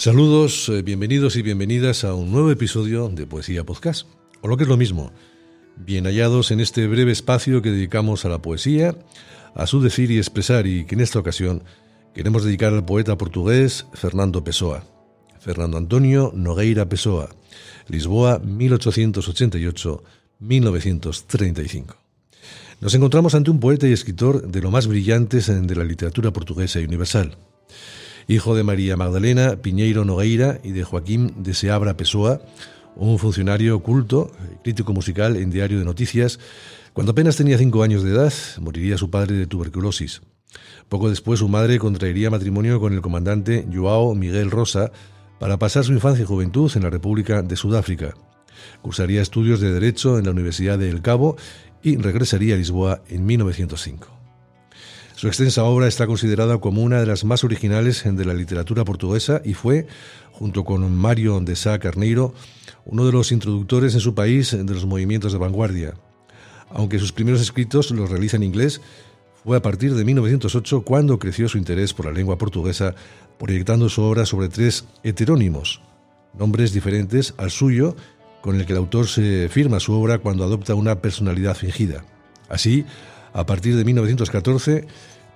Saludos, eh, bienvenidos y bienvenidas a un nuevo episodio de Poesía Podcast, o lo que es lo mismo, bien hallados en este breve espacio que dedicamos a la poesía, a su decir y expresar y que en esta ocasión queremos dedicar al poeta portugués Fernando Pessoa, Fernando Antonio Nogueira Pessoa, Lisboa 1888-1935. Nos encontramos ante un poeta y escritor de lo más brillantes de la literatura portuguesa y universal hijo de María Magdalena Piñeiro Nogueira y de Joaquín de Seabra Pessoa, un funcionario culto, crítico musical en Diario de Noticias. Cuando apenas tenía cinco años de edad, moriría su padre de tuberculosis. Poco después su madre contraería matrimonio con el comandante Joao Miguel Rosa para pasar su infancia y juventud en la República de Sudáfrica. Cursaría estudios de Derecho en la Universidad de El Cabo y regresaría a Lisboa en 1905. Su extensa obra está considerada como una de las más originales de la literatura portuguesa y fue, junto con Mario de Sá Carneiro, uno de los introductores en su país de los movimientos de vanguardia. Aunque sus primeros escritos los realiza en inglés, fue a partir de 1908 cuando creció su interés por la lengua portuguesa, proyectando su obra sobre tres heterónimos, nombres diferentes al suyo, con el que el autor se firma su obra cuando adopta una personalidad fingida. Así, a partir de 1914,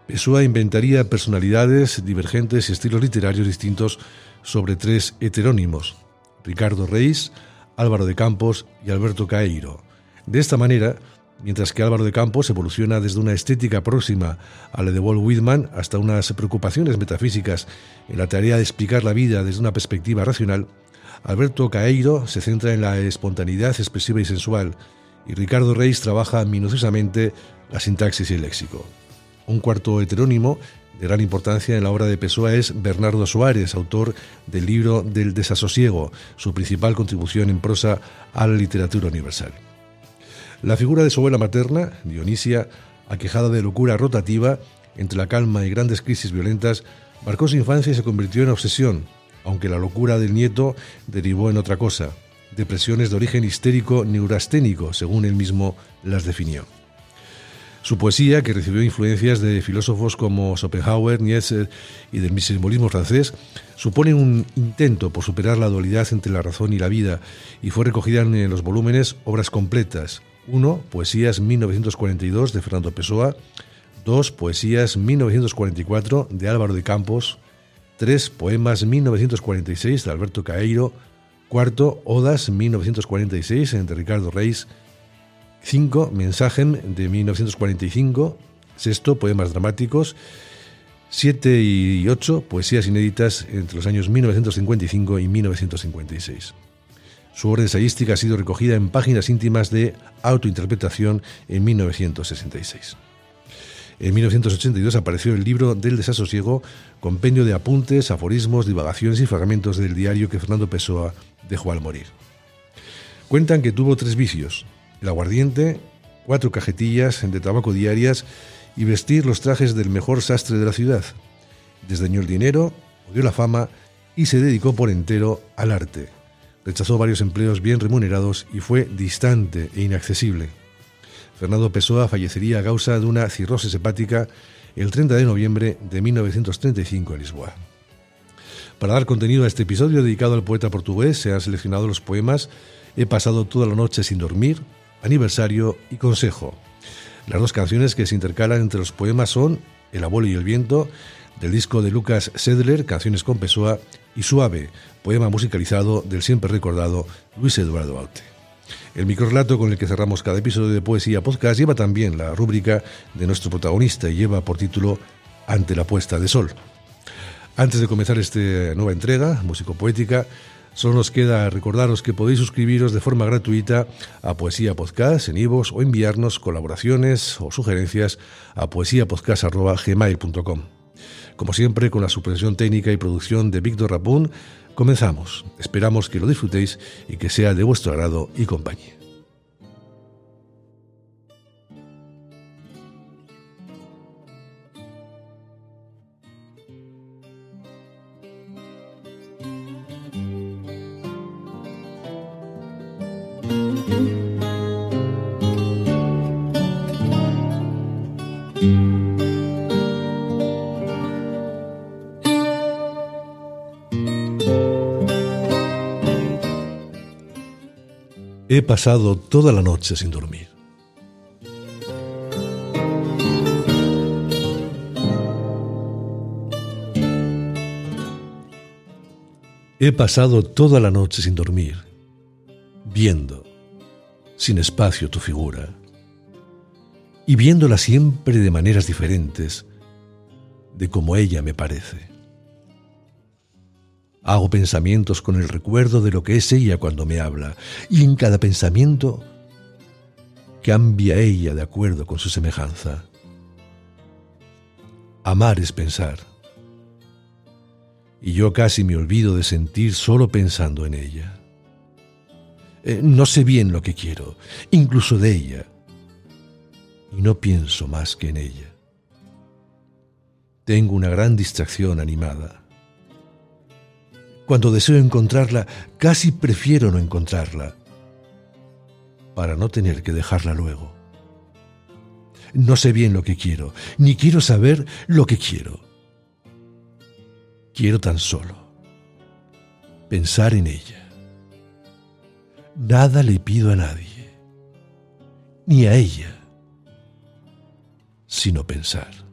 Pessoa inventaría personalidades divergentes y estilos literarios distintos sobre tres heterónimos, Ricardo Reis, Álvaro de Campos y Alberto Caeiro. De esta manera, mientras que Álvaro de Campos evoluciona desde una estética próxima a la de Walt Whitman hasta unas preocupaciones metafísicas en la tarea de explicar la vida desde una perspectiva racional, Alberto Caeiro se centra en la espontaneidad expresiva y sensual, y Ricardo Reis trabaja minuciosamente la sintaxis y el léxico. Un cuarto heterónimo de gran importancia en la obra de Pessoa es Bernardo Soares, autor del libro del desasosiego, su principal contribución en prosa a la literatura universal. La figura de su abuela materna, Dionisia, aquejada de locura rotativa, entre la calma y grandes crisis violentas, marcó su infancia y se convirtió en obsesión, aunque la locura del nieto derivó en otra cosa, depresiones de origen histérico neurasténico, según él mismo las definió. Su poesía, que recibió influencias de filósofos como Schopenhauer, Nietzsche y del simbolismo francés, supone un intento por superar la dualidad entre la razón y la vida y fue recogida en los volúmenes Obras completas. 1. Poesías 1942 de Fernando Pessoa. 2. Poesías 1944 de Álvaro de Campos. 3. Poemas 1946 de Alberto Caeiro. 4. Odas 1946 de Ricardo Reis. 5. Mensaje de 1945. Sexto, poemas dramáticos. 7 y 8, poesías inéditas entre los años 1955 y 1956. Su obra ensayística ha sido recogida en páginas íntimas de autointerpretación en 1966. En 1982 apareció el libro del desasosiego, compendio de apuntes, aforismos, divagaciones y fragmentos del diario que Fernando Pessoa dejó al morir. Cuentan que tuvo tres vicios, el aguardiente, cuatro cajetillas de tabaco diarias y vestir los trajes del mejor sastre de la ciudad. Desdeñó el dinero, odió la fama y se dedicó por entero al arte. Rechazó varios empleos bien remunerados y fue distante e inaccesible. Fernando Pessoa fallecería a causa de una cirrosis hepática el 30 de noviembre de 1935 en Lisboa. Para dar contenido a este episodio dedicado al poeta portugués se han seleccionado los poemas He pasado toda la noche sin dormir, aniversario y consejo. Las dos canciones que se intercalan entre los poemas son El abuelo y el viento, del disco de Lucas Sedler, Canciones con Pessoa, y Suave, poema musicalizado del siempre recordado Luis Eduardo Aute. El microrelato con el que cerramos cada episodio de Poesía Podcast lleva también la rúbrica de nuestro protagonista y lleva por título Ante la puesta de sol. Antes de comenzar esta nueva entrega, Músico Poética, Solo nos queda recordaros que podéis suscribiros de forma gratuita a Poesía Podcast en Ivos o enviarnos colaboraciones o sugerencias a poesiapodcast.gmail.com. Como siempre, con la supervisión técnica y producción de Víctor Rapún, comenzamos. Esperamos que lo disfrutéis y que sea de vuestro agrado y compañía. He pasado toda la noche sin dormir. He pasado toda la noche sin dormir, viendo, sin espacio, tu figura, y viéndola siempre de maneras diferentes de como ella me parece. Hago pensamientos con el recuerdo de lo que es ella cuando me habla, y en cada pensamiento cambia ella de acuerdo con su semejanza. Amar es pensar. Y yo casi me olvido de sentir solo pensando en ella. Eh, no sé bien lo que quiero, incluso de ella, y no pienso más que en ella. Tengo una gran distracción animada cuando deseo encontrarla, casi prefiero no encontrarla, para no tener que dejarla luego. No sé bien lo que quiero, ni quiero saber lo que quiero. Quiero tan solo pensar en ella. Nada le pido a nadie, ni a ella, sino pensar.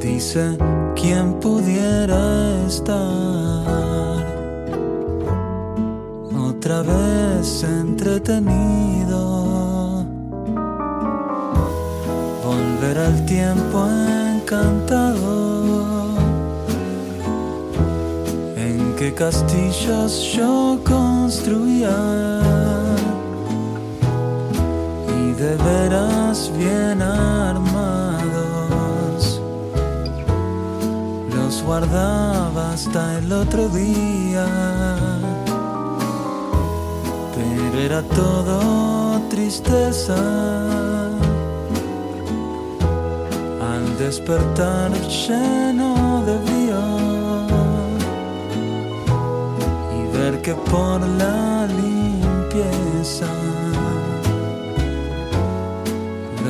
Dice quien pudiera estar otra vez entretenido. Volver al tiempo encantado. En que castillos yo construía de veras bien armados. Los guardaba hasta el otro día, pero era todo tristeza. Al despertar lleno de brío y ver que por la limpieza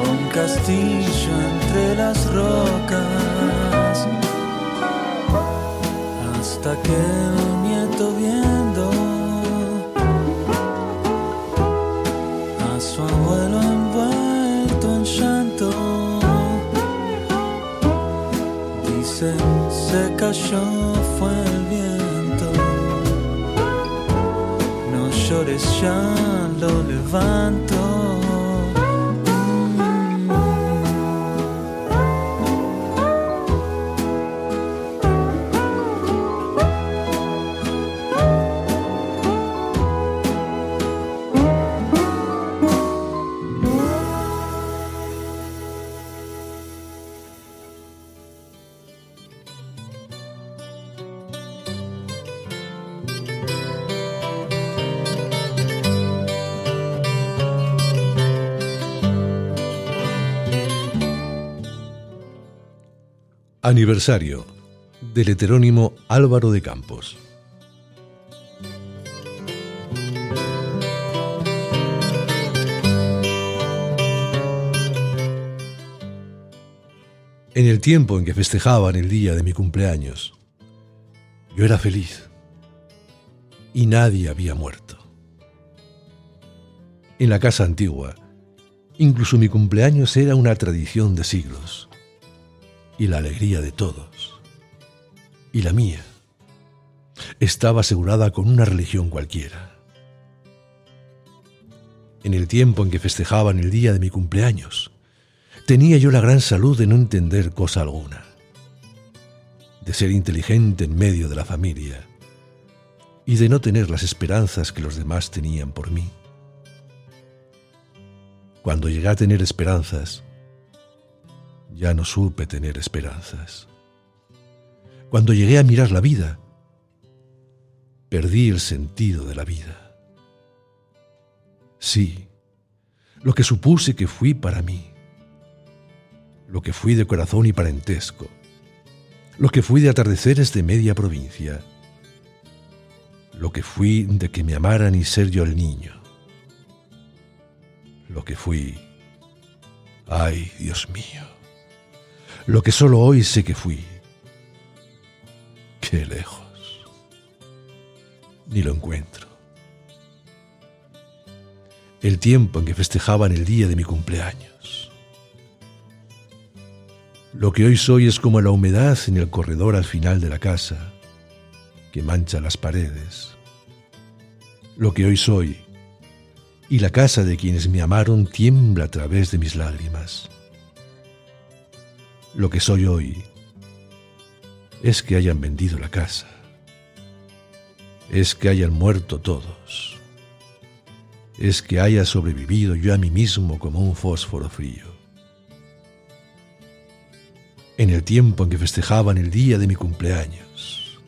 un castillo entre las rocas, hasta que un nieto viendo a su abuelo envuelto en llanto, dicen se cayó, fue el viento, no llores ya, lo levanto. Aniversario del heterónimo Álvaro de Campos. En el tiempo en que festejaban el día de mi cumpleaños, yo era feliz y nadie había muerto. En la casa antigua, incluso mi cumpleaños era una tradición de siglos y la alegría de todos. Y la mía estaba asegurada con una religión cualquiera. En el tiempo en que festejaban el día de mi cumpleaños, tenía yo la gran salud de no entender cosa alguna, de ser inteligente en medio de la familia y de no tener las esperanzas que los demás tenían por mí. Cuando llegué a tener esperanzas, ya no supe tener esperanzas. Cuando llegué a mirar la vida, perdí el sentido de la vida. Sí, lo que supuse que fui para mí, lo que fui de corazón y parentesco, lo que fui de atardeceres de media provincia, lo que fui de que me amaran y ser yo el niño, lo que fui, ay Dios mío lo que solo hoy sé que fui. Qué lejos. Ni lo encuentro. El tiempo en que festejaban el día de mi cumpleaños. Lo que hoy soy es como la humedad en el corredor al final de la casa, que mancha las paredes. Lo que hoy soy, y la casa de quienes me amaron tiembla a través de mis lágrimas lo que soy hoy es que hayan vendido la casa, es que hayan muerto todos, es que haya sobrevivido yo a mí mismo como un fósforo frío. En el tiempo en que festejaban el día de mi cumpleaños,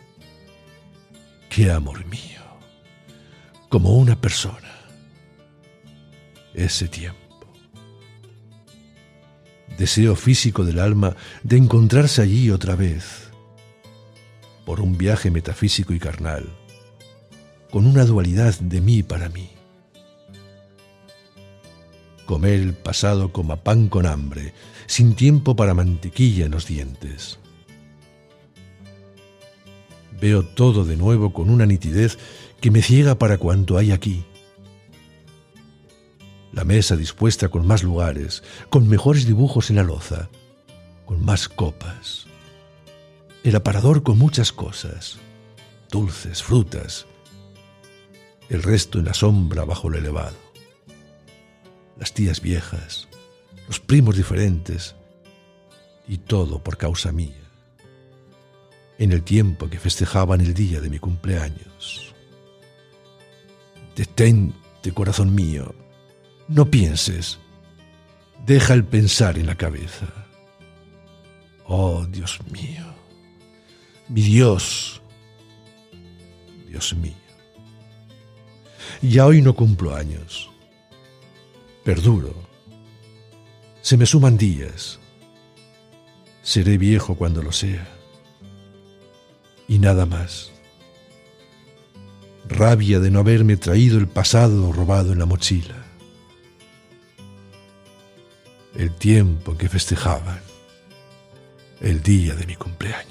qué amor mío, como una persona, ese tiempo deseo físico del alma de encontrarse allí otra vez, por un viaje metafísico y carnal, con una dualidad de mí para mí. Comer el pasado como pan con hambre, sin tiempo para mantequilla en los dientes. Veo todo de nuevo con una nitidez que me ciega para cuanto hay aquí. La mesa dispuesta con más lugares, con mejores dibujos en la loza, con más copas. El aparador con muchas cosas, dulces, frutas. El resto en la sombra bajo lo elevado. Las tías viejas, los primos diferentes, y todo por causa mía en el tiempo que festejaban el día de mi cumpleaños. Detente, corazón mío, no pienses, deja el pensar en la cabeza. Oh, Dios mío, mi Dios, Dios mío. Ya hoy no cumplo años, perduro, se me suman días, seré viejo cuando lo sea y nada más. Rabia de no haberme traído el pasado robado en la mochila. El tiempo en que festejaban el día de mi cumpleaños.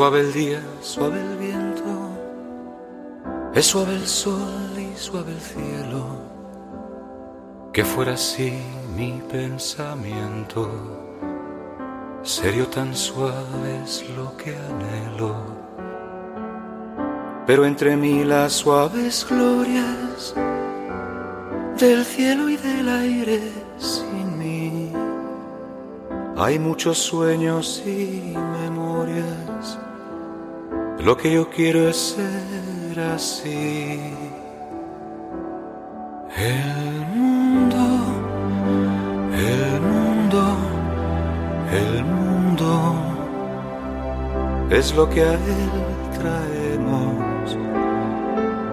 Suave el día, suave el viento, es suave el sol y suave el cielo. Que fuera así mi pensamiento, serio tan suave es lo que anhelo. Pero entre mí las suaves glorias del cielo y del aire sin mí, hay muchos sueños y memorias lo que yo quiero es ser así. El mundo, el mundo, el mundo es lo que a él traemos.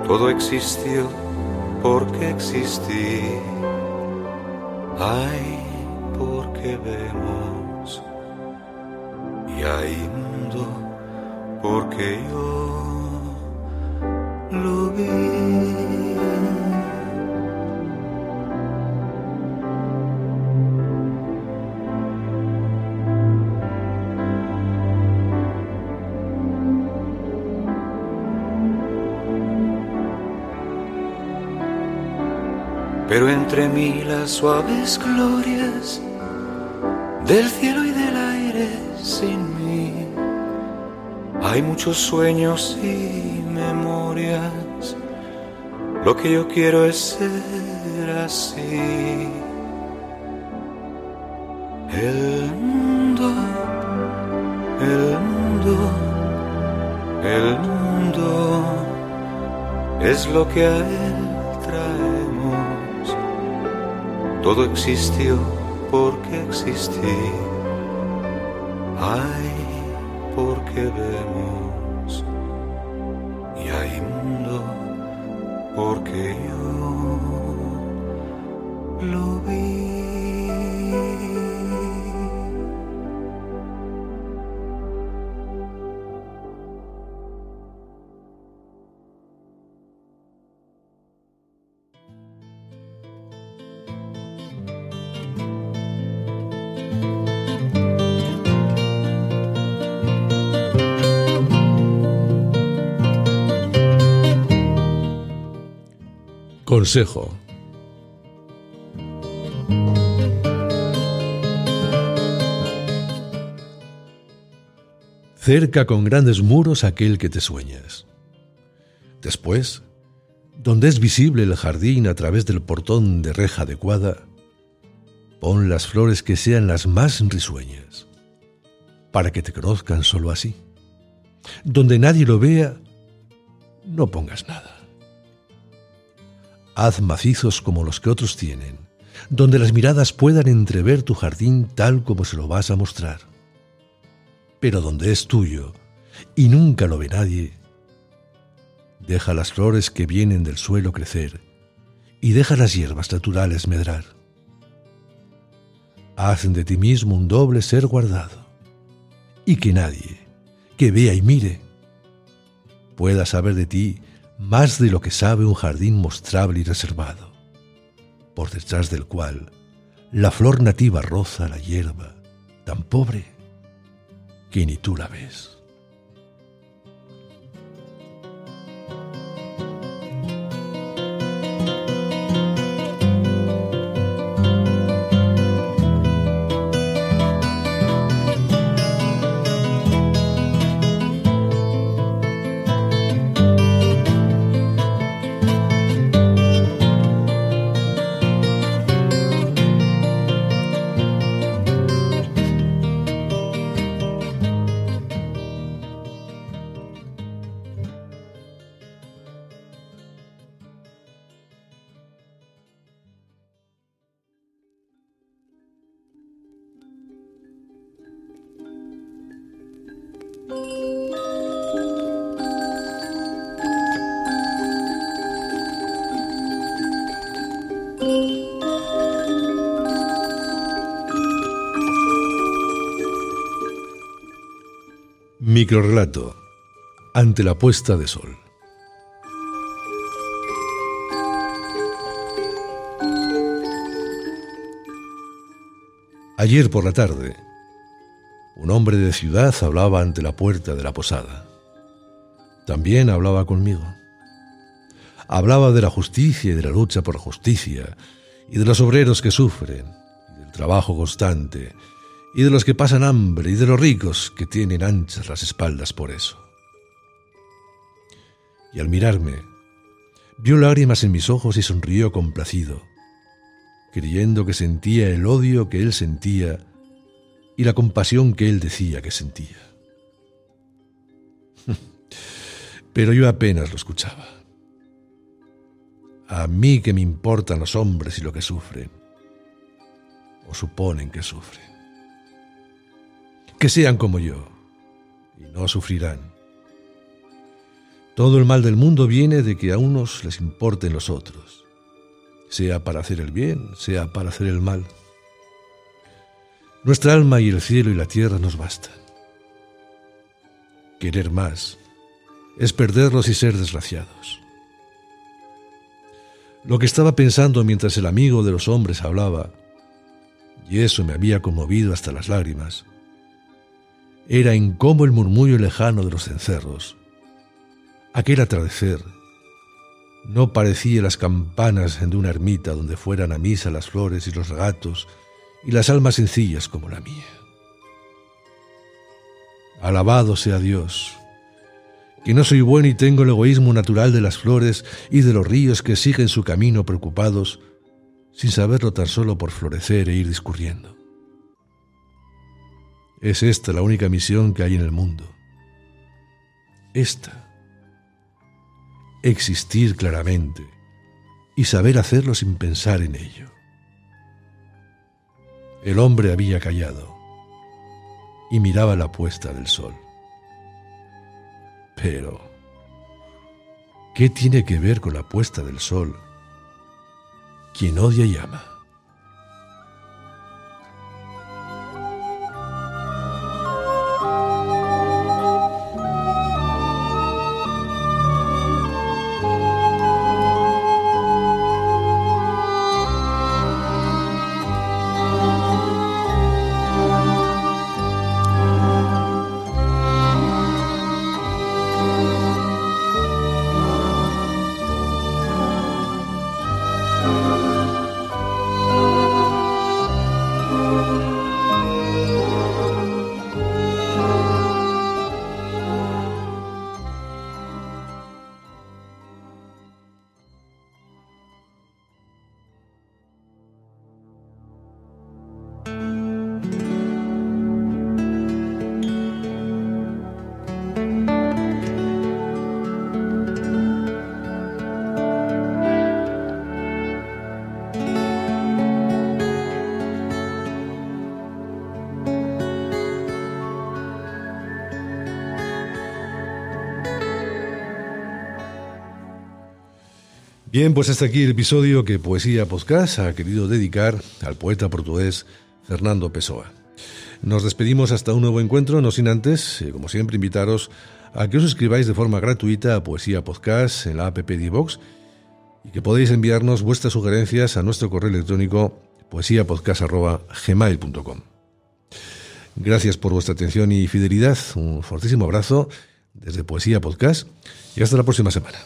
Todo existió porque existí. Hay porque vemos y hay mundo porque yo lo vi. Pero entre mí las suaves glorias del cielo y del aire sin hay muchos sueños y memorias. Lo que yo quiero es ser así. El mundo, el mundo, el mundo es lo que a él traemos. Todo existió porque existí. que vemos. Y hay mundo porque yo Consejo. Cerca con grandes muros aquel que te sueñas. Después, donde es visible el jardín a través del portón de reja adecuada, pon las flores que sean las más risueñas, para que te conozcan solo así. Donde nadie lo vea, no pongas nada. Haz macizos como los que otros tienen, donde las miradas puedan entrever tu jardín tal como se lo vas a mostrar. Pero donde es tuyo y nunca lo ve nadie, deja las flores que vienen del suelo crecer y deja las hierbas naturales medrar. Haz de ti mismo un doble ser guardado y que nadie, que vea y mire, pueda saber de ti más de lo que sabe un jardín mostrable y reservado, por detrás del cual la flor nativa roza la hierba, tan pobre que ni tú la ves. Microrrelato ante la puesta de sol. Ayer por la tarde, un hombre de ciudad hablaba ante la puerta de la posada. También hablaba conmigo. Hablaba de la justicia y de la lucha por justicia, y de los obreros que sufren, y del trabajo constante, y de los que pasan hambre y de los ricos que tienen anchas las espaldas por eso. Y al mirarme, vio lágrimas en mis ojos y sonrió complacido, creyendo que sentía el odio que él sentía y la compasión que él decía que sentía. Pero yo apenas lo escuchaba. A mí que me importan los hombres y lo que sufren, o suponen que sufren que sean como yo, y no sufrirán. Todo el mal del mundo viene de que a unos les importen los otros, sea para hacer el bien, sea para hacer el mal. Nuestra alma y el cielo y la tierra nos bastan. Querer más es perderlos y ser desgraciados. Lo que estaba pensando mientras el amigo de los hombres hablaba, y eso me había conmovido hasta las lágrimas, era en cómo el murmullo lejano de los cencerros. Aquel atardecer no parecía las campanas de una ermita donde fueran a misa las flores y los regatos y las almas sencillas como la mía. Alabado sea Dios, que no soy bueno y tengo el egoísmo natural de las flores y de los ríos que siguen su camino preocupados, sin saberlo tan solo por florecer e ir discurriendo. Es esta la única misión que hay en el mundo. Esta. Existir claramente y saber hacerlo sin pensar en ello. El hombre había callado y miraba la puesta del sol. Pero, ¿qué tiene que ver con la puesta del sol? Quien odia y ama. Bien, pues hasta aquí el episodio que Poesía Podcast ha querido dedicar al poeta portugués Fernando Pessoa. Nos despedimos hasta un nuevo encuentro, no sin antes, eh, como siempre, invitaros a que os suscribáis de forma gratuita a Poesía Podcast en la app de Vox y que podéis enviarnos vuestras sugerencias a nuestro correo electrónico poesiapodcast.gmail.com. Gracias por vuestra atención y fidelidad. Un fortísimo abrazo desde Poesía Podcast y hasta la próxima semana.